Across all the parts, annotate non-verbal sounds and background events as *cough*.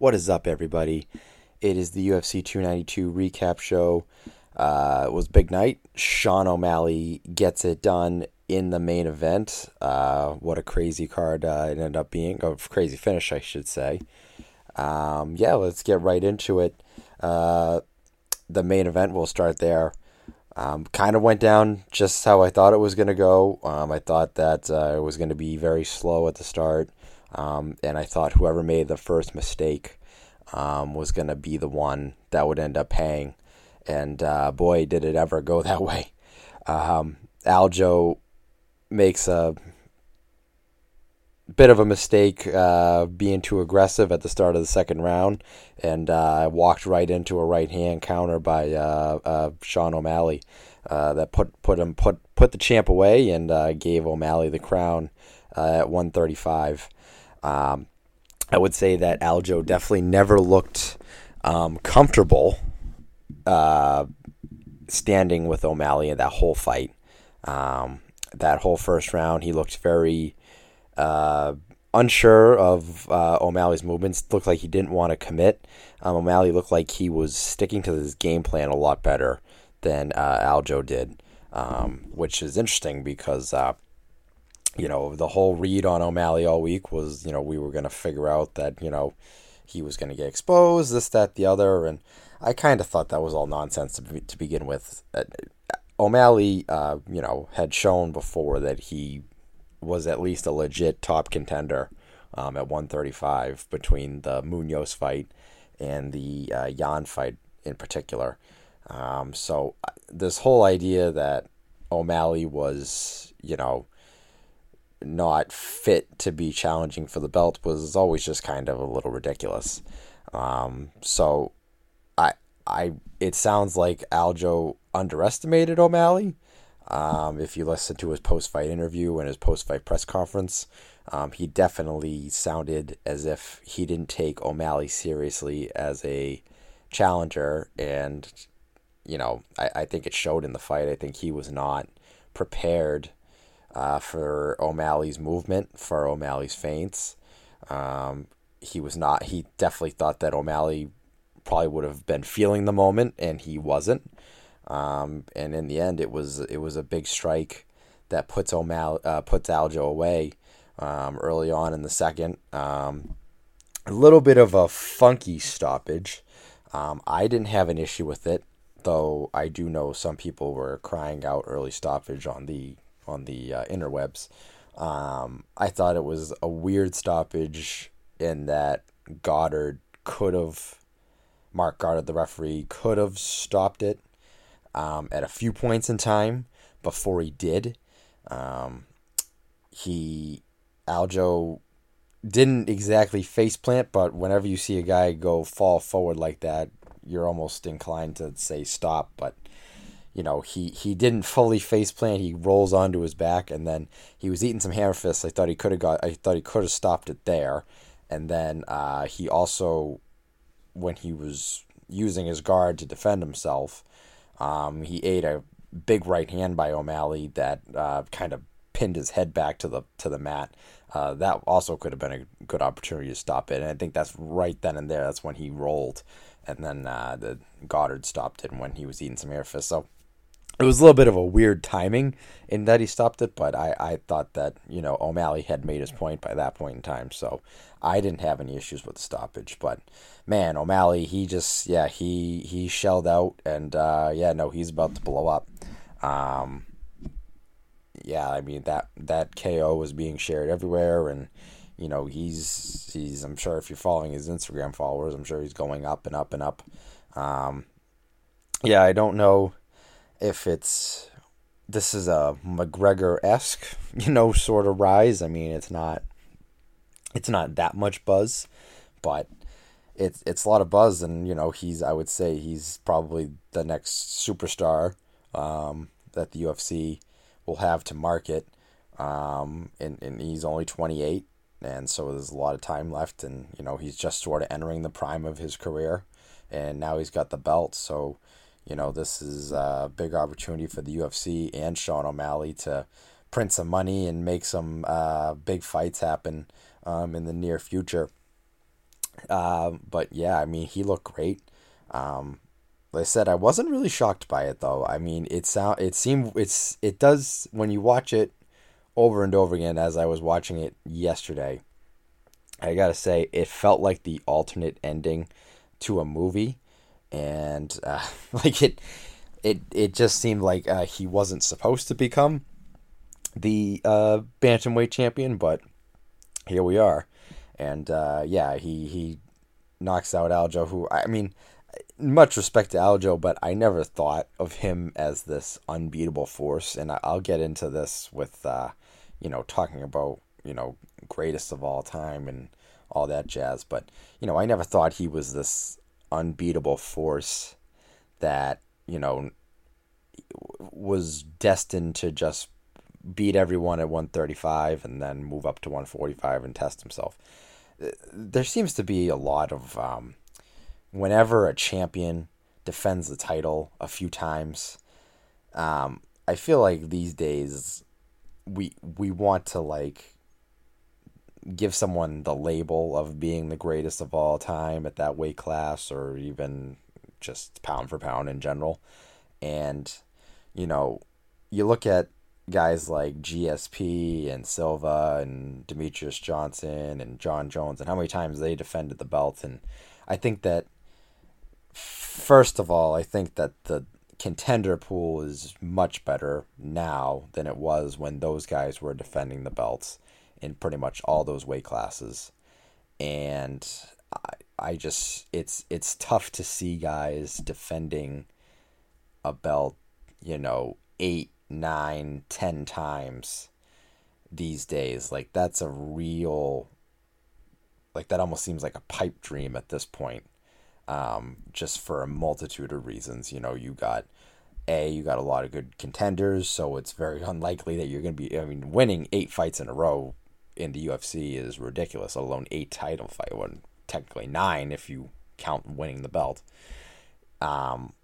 What is up, everybody? It is the UFC 292 recap show. Uh, it was big night. Sean O'Malley gets it done in the main event. Uh, what a crazy card uh, it ended up being. A crazy finish, I should say. Um, yeah, let's get right into it. Uh, the main event, we'll start there. Um, kind of went down just how I thought it was going to go. Um, I thought that uh, it was going to be very slow at the start. Um, and I thought whoever made the first mistake um, was going to be the one that would end up paying. And uh, boy, did it ever go *laughs* that way. Um, Aljo makes a bit of a mistake uh, being too aggressive at the start of the second round and uh, walked right into a right hand counter by uh, uh Sean O'Malley uh, that put put him put put the champ away and uh, gave O'Malley the crown at 135. Um, I would say that Aljo definitely never looked um, comfortable standing with O'Malley in that whole fight. Um, that whole first round, he looked very uh, unsure of uh, O'Malley's movements. Looked like he didn't want to commit. Um, O'Malley looked like he was sticking to his game plan a lot better than uh, Aljo did, um, which is interesting because uh, you know the whole read on O'Malley all week was you know we were going to figure out that you know he was going to get exposed, this, that, the other, and I kind of thought that was all nonsense to, be, to begin with. Uh, O'Malley, uh, you know, had shown before that he was at least a legit top contender um, at 135 between the Munhoz fight and the uh, Yan fight in particular. Um, so uh, this whole idea that O'Malley was, you know, not fit to be challenging for the belt was always just kind of a little ridiculous. Um, so I I it sounds like Aljo underestimated O'Malley. Um, if you listen to his post fight interview and his post fight press conference, um, he definitely sounded as if he didn't take O'Malley seriously as a challenger. And, you know, I, I think it showed in the fight. I think he was not prepared uh, for O'Malley's movement, for O'Malley's feints. Um, he was not, he definitely thought that O'Malley probably would have been feeling the moment, and he wasn't. Um, and in the end, it was it was a big strike that puts O'Malley uh, puts Aljo away um, early on in the second. Um, a little bit of a funky stoppage. Um, I didn't have an issue with it, though. I do know some people were crying out early stoppage on the on the uh, interwebs. Um, I thought it was a weird stoppage in that Goddard could have, Marc Goddard, the referee, could have stopped it um, at a few points in time before he did. Um, he Aljo didn't exactly face plant, but whenever you see a guy go fall forward like that, you're almost inclined to say stop. But you know he he didn't fully face plant. He rolls onto his back, and then he was eating some hammer fists. I thought he could have got. I thought he could have stopped it there, and then uh, he also, when he was using his guard to defend himself, um, he ate a big right hand by O'Malley that uh, kind of pinned his head back to the to the mat. Uh, that also could have been a good opportunity to stop it. And I think that's right then and there. That's when he rolled, and then uh, the Goddard stopped it when he was eating some air fists. So it was a little bit of a weird timing in that he stopped it, but I, I thought that, you know, O'Malley had made his point by that point in time. So I didn't have any issues with the stoppage. But man, O'Malley, he just, yeah, he, he shelled out. And uh, yeah, no, he's about to blow up. Um, yeah, I mean, that, that KO was being shared everywhere. And, you know, he's, he's, I'm sure if you're following his Instagram followers, I'm sure he's going up and up and up. Um, yeah, I don't know if it's this is a McGregor esque, *laughs* you know, sort of rise. I mean, it's not it's not that much buzz, but it's it's a lot of buzz, and you know, he's I would say he's probably the next superstar um, that the UFC will have to market. Um, and, and he's only 28, and so there's a lot of time left, and you know, he's just sort of entering the prime of his career, and now he's got the belt, so you know, this is a big opportunity for the UFC and Sean O'Malley to print some money and make some uh, big fights happen um, in the near future. Um, but yeah, I mean, he looked great. Um, like I said, I wasn't really shocked by it though. I mean, it sound it seemed it's it does when you watch it over and over again as I was watching it yesterday. I gotta say, it felt like the alternate ending to a movie, and uh, *laughs* like it, it it just seemed like uh, he wasn't supposed to become the uh, bantamweight champion, but here we are, and uh, yeah, he he knocks out Aljo, who I mean, much respect to Aljo, but I never thought of him as this unbeatable force, and I'll get into this with uh, you know talking about you know greatest of all time and all that jazz, but you know I never thought he was this unbeatable force that you know was destined to just beat everyone at 135 and then move up to 145 and test himself. There seems to be a lot of um, whenever a champion defends the title a few times, um, I feel like these days we we want to like give someone the label of being the greatest of all time at that weight class or even just pound for pound in general. And you know, you look at guys like GSP and Silva and Demetrious Johnson and John Jones and how many times they defended the belt and I think that first of all, I think that the contender pool is much better now than it was when those guys were defending the belts in pretty much all those weight classes. And I, I just it's it's tough to see guys defending a belt, you know, eight, nine, ten times these days. Like that's a real like that almost seems like a pipe dream at this point. Um, just for a multitude of reasons. You know, you got a you got a lot of good contenders, so it's very unlikely that you're going to be. I mean, winning eight fights in a row in the UFC is ridiculous. let Alone eight title fight, well, technically nine if you count winning the belt. Um,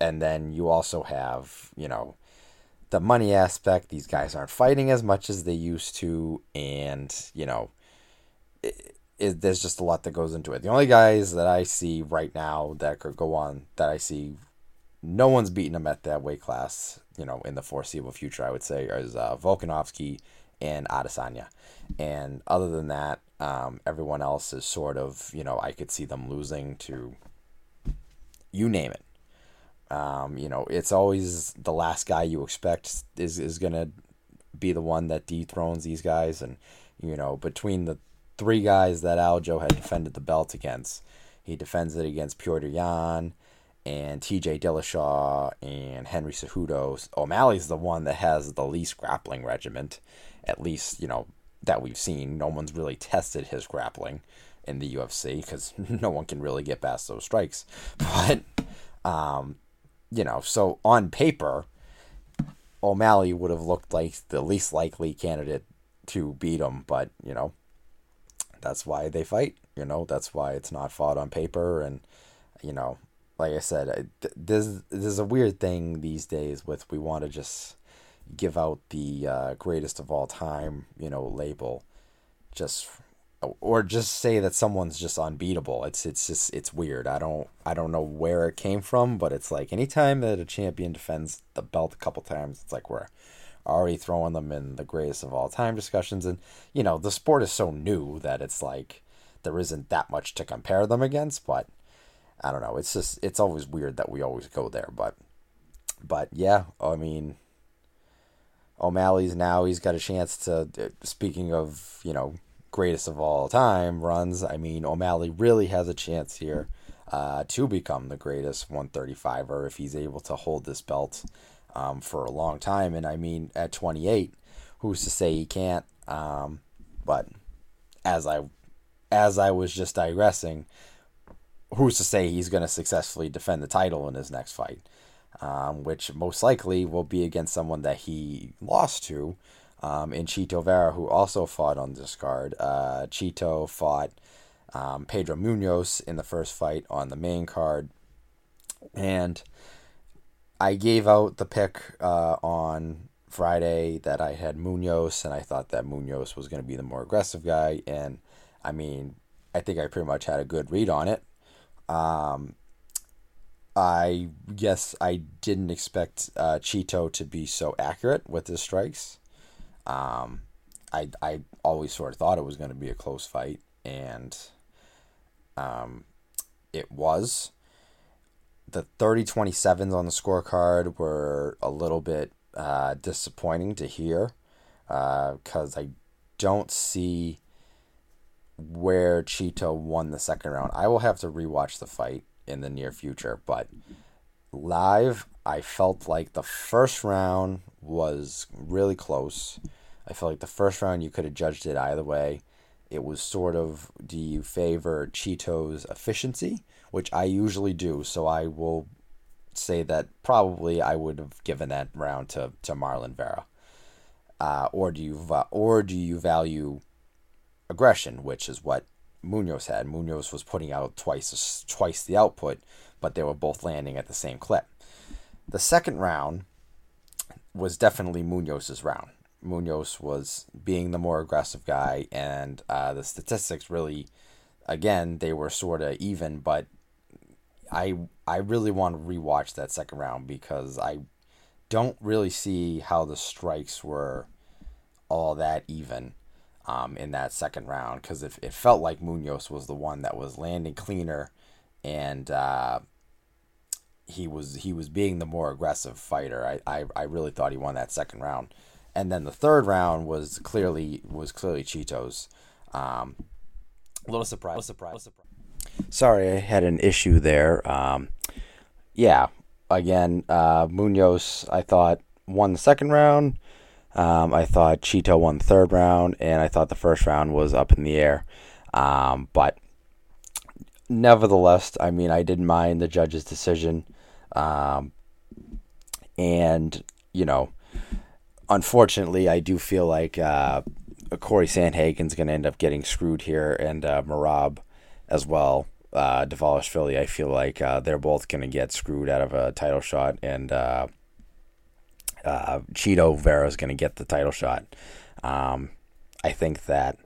and then you also have you know the money aspect. These guys aren't fighting as much as they used to, and you know. It, it, there's just a lot that goes into it. The only guys that I see right now that could go on that I see, no one's beating them at that weight class. You know, in the foreseeable future, I would say is uh, Volkanovski and Adesanya. And other than that, um, everyone else is sort of, you know, I could see them losing to you name it. Um, you know, it's always the last guy you expect is, is going to be the one that dethrones these guys. And, you know, between the three guys that Aljo had defended the belt against, he defends it against Petr Yan and TJ Dillashaw and Henry Cejudo. O'Malley's the one that has the least grappling regiment at least you know that we've seen. No one's really tested his grappling in the UFC because *laughs* no one can really get past those strikes. *laughs* But um, you know, so on paper, O'Malley would have looked like the least likely candidate to beat him. But you know, that's why they fight. You know, that's why it's not fought on paper. And you know, like I said, there's there's a weird thing these days with we want to just give out the uh, greatest of all time, you know, label, just or just say that someone's just unbeatable. It's it's just it's weird. I don't I don't know where it came from, but it's like anytime that a champion defends the belt a couple times, it's like we're already throwing them in the greatest of all time discussions. And you know, the sport is so new that it's like there isn't that much to compare them against. But I don't know. It's just it's always weird that we always go there. But but yeah, I mean, O'Malley's now he's got a chance to. Speaking of you know greatest of all time runs, I mean O'Malley really has a chance here uh, to become the greatest 135er if he's able to hold this belt um, for a long time. And I mean at 28, who's to say he can't? Um, but as I as I was just digressing, who's to say he's going to successfully defend the title in his next fight? Um, which most likely will be against someone that he lost to um, in Chito Vera, who also fought on this card. Uh, Chito fought um, Pedro Munhoz in the first fight on the main card. And I gave out the pick uh, on Friday that I had Munhoz, and I thought that Munhoz was going to be the more aggressive guy. And I mean, I think I pretty much had a good read on it. Um, I guess I didn't expect uh, Chito to be so accurate with his strikes. Um, I I always sort of thought it was going to be a close fight, and um, it was. The 30 27s on the scorecard were a little bit uh, disappointing to hear because uh, I don't see where Chito won the second round. I will have to rewatch the fight in the near future, but live, I felt like the first round was really close. I felt like the first round you could have judged it either way. It was sort of do you favor Chito's efficiency, which I usually do, so I will say that probably I would have given that round to, to Marlon Vera. Uh, or do you or do you value aggression, which is what Munhoz had. Munhoz was putting out twice twice the output, but they were both landing at the same clip. The second round was definitely Munhoz's round. Munhoz was being the more aggressive guy, and uh, the statistics really, again, they were sort of even. But I I really want to rewatch that second round because I don't really see how the strikes were all that even um, in that second round because it, it felt like Munhoz was the one that was landing cleaner and uh, he was he was being the more aggressive fighter. I, I, I really thought he won that second round, and then the third round was clearly was clearly Chito's. Um, a little surprise. Little surprise. Little surprise. Sorry, I had an issue there. Um, yeah, again, uh, Munhoz I thought won the second round. Um, I thought Chito won the third round, and I thought the first round was up in the air. Um, but nevertheless, I mean, I didn't mind the judge's decision. Um, and, you know, unfortunately, I do feel like uh, Corey Sandhagen's going to end up getting screwed here, and uh, Merab as well. Uh, Philly, I feel like uh, they're both going to get screwed out of a title shot, and uh, Chito Vera is going to get the title shot. Um, I think that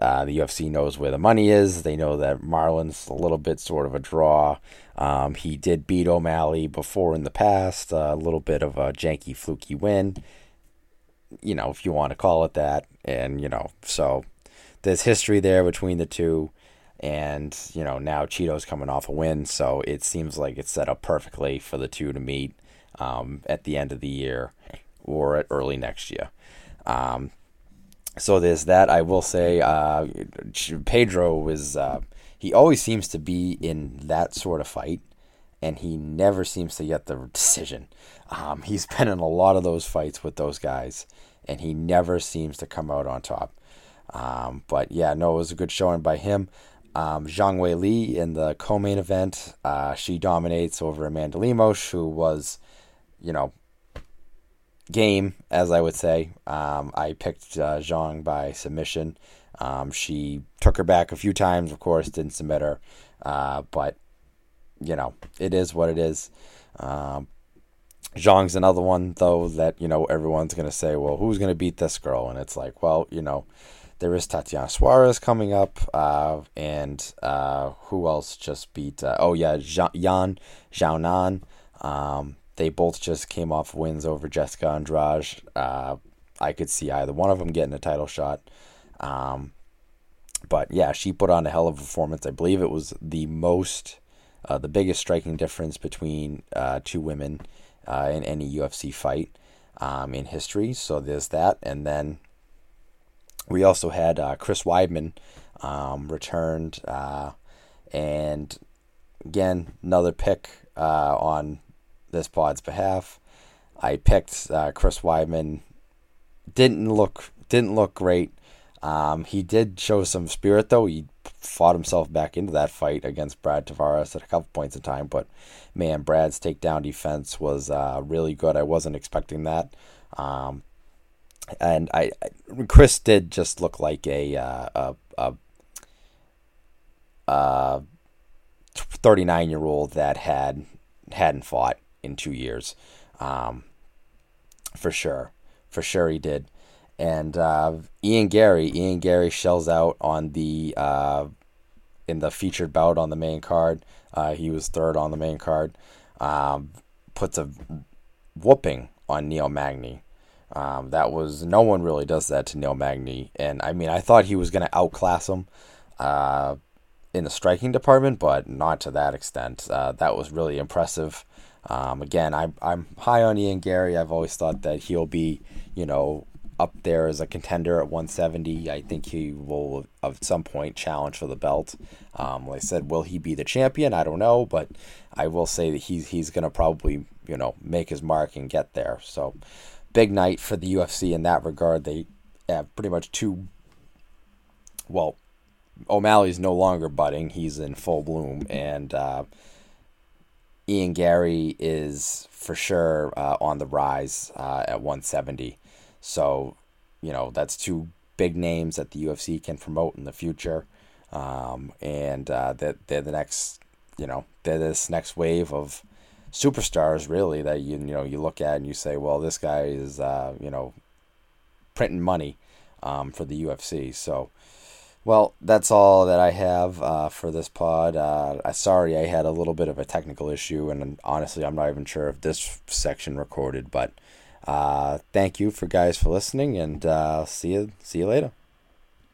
uh, the UFC knows where the money is. They know that Marlon's a little bit sort of a draw. Um, he did beat O'Malley before in the past, a little bit of a janky, fluky win. You know, if you want to call it that. And, you know, so there's history there between the two. And, you know, now Chito's coming off a win. So it seems like it's set up perfectly for the two to meet um, at the end of the year or at early next year. Um, so there's that. I will say uh, Pedro is uh, he always seems to be in that sort of fight, and he never seems to get the decision. Um, he's *laughs* been in a lot of those fights with those guys, and he never seems to come out on top. Um, but yeah, no, it was a good showing by him. Um, Zhang Weili in the co-main event, uh, she dominates over Amanda Lemos, who was you know, game, as I would say. Um, I picked uh, Zhang by submission. Um, she took her back a few times, of course, didn't submit her. Uh, but, you know, it is what it is. Um, Zhang's another one, though, that, you know, everyone's going to say, well, who's going to beat this girl? And it's like, well, you know, there is Tatiana Suarez coming up. Uh, and uh, who else just beat? Uh, oh, yeah, Yan Xiaonan. Um, they both just came off wins over Jessica Andrade. Uh, I could see either one of them getting a title shot. Um, but yeah, she put on a hell of a performance. I believe it was the most, uh, the biggest striking difference between uh, two women uh, in any UFC fight um, in history. So there's that. And then we also had uh, Chris Weidman um, returned. Uh, and again, another pick on this pod's behalf. I picked uh, Chris Weidman. Didn't look didn't look great. Um, he did show some spirit though. He fought himself back into that fight against Brad Tavares at a couple points in time. But man, Brad's takedown defense was uh, really good. I wasn't expecting that. Um, and I, I, Chris did just look like a uh, a, a, a 39 year old that had hadn't fought in two years, um, for sure, for sure he did. And uh, Ian Garry, Ian Garry shells out on the uh, in the featured bout on the main card. Uh, he was third on the main card. Um, puts a whooping on Neil Magny. Um, that was no one really does that to Neil Magny, and I mean I thought he was going to outclass him uh, in the striking department, but not to that extent. Uh, that was really impressive. Um, again, I'm I'm high on Ian Garry. I've always thought that he'll be, you know, up there as a contender at 170. I think he will at some point challenge for the belt. Um, like I said, will he be the champion? I don't know, but I will say that he's he's gonna probably you know make his mark and get there. So big night for the UFC in that regard. They have pretty much two. Well, O'Malley's no longer budding; he's in full bloom, and uh, Ian Garry is for sure uh, on the rise uh, at 170. So, you know, that's two big names that the UFC can promote in the future, um, and uh, that they're the next, you know, they're this next wave of superstars really that you you know you look at and you say, well, this guy is uh, you know printing money um, for the UFC. So, well, that's all that I have uh, for this pod. Uh, sorry, I had a little bit of a technical issue, and honestly, I'm not even sure if this section recorded. But uh, thank you for guys for listening, and uh, see you see you later.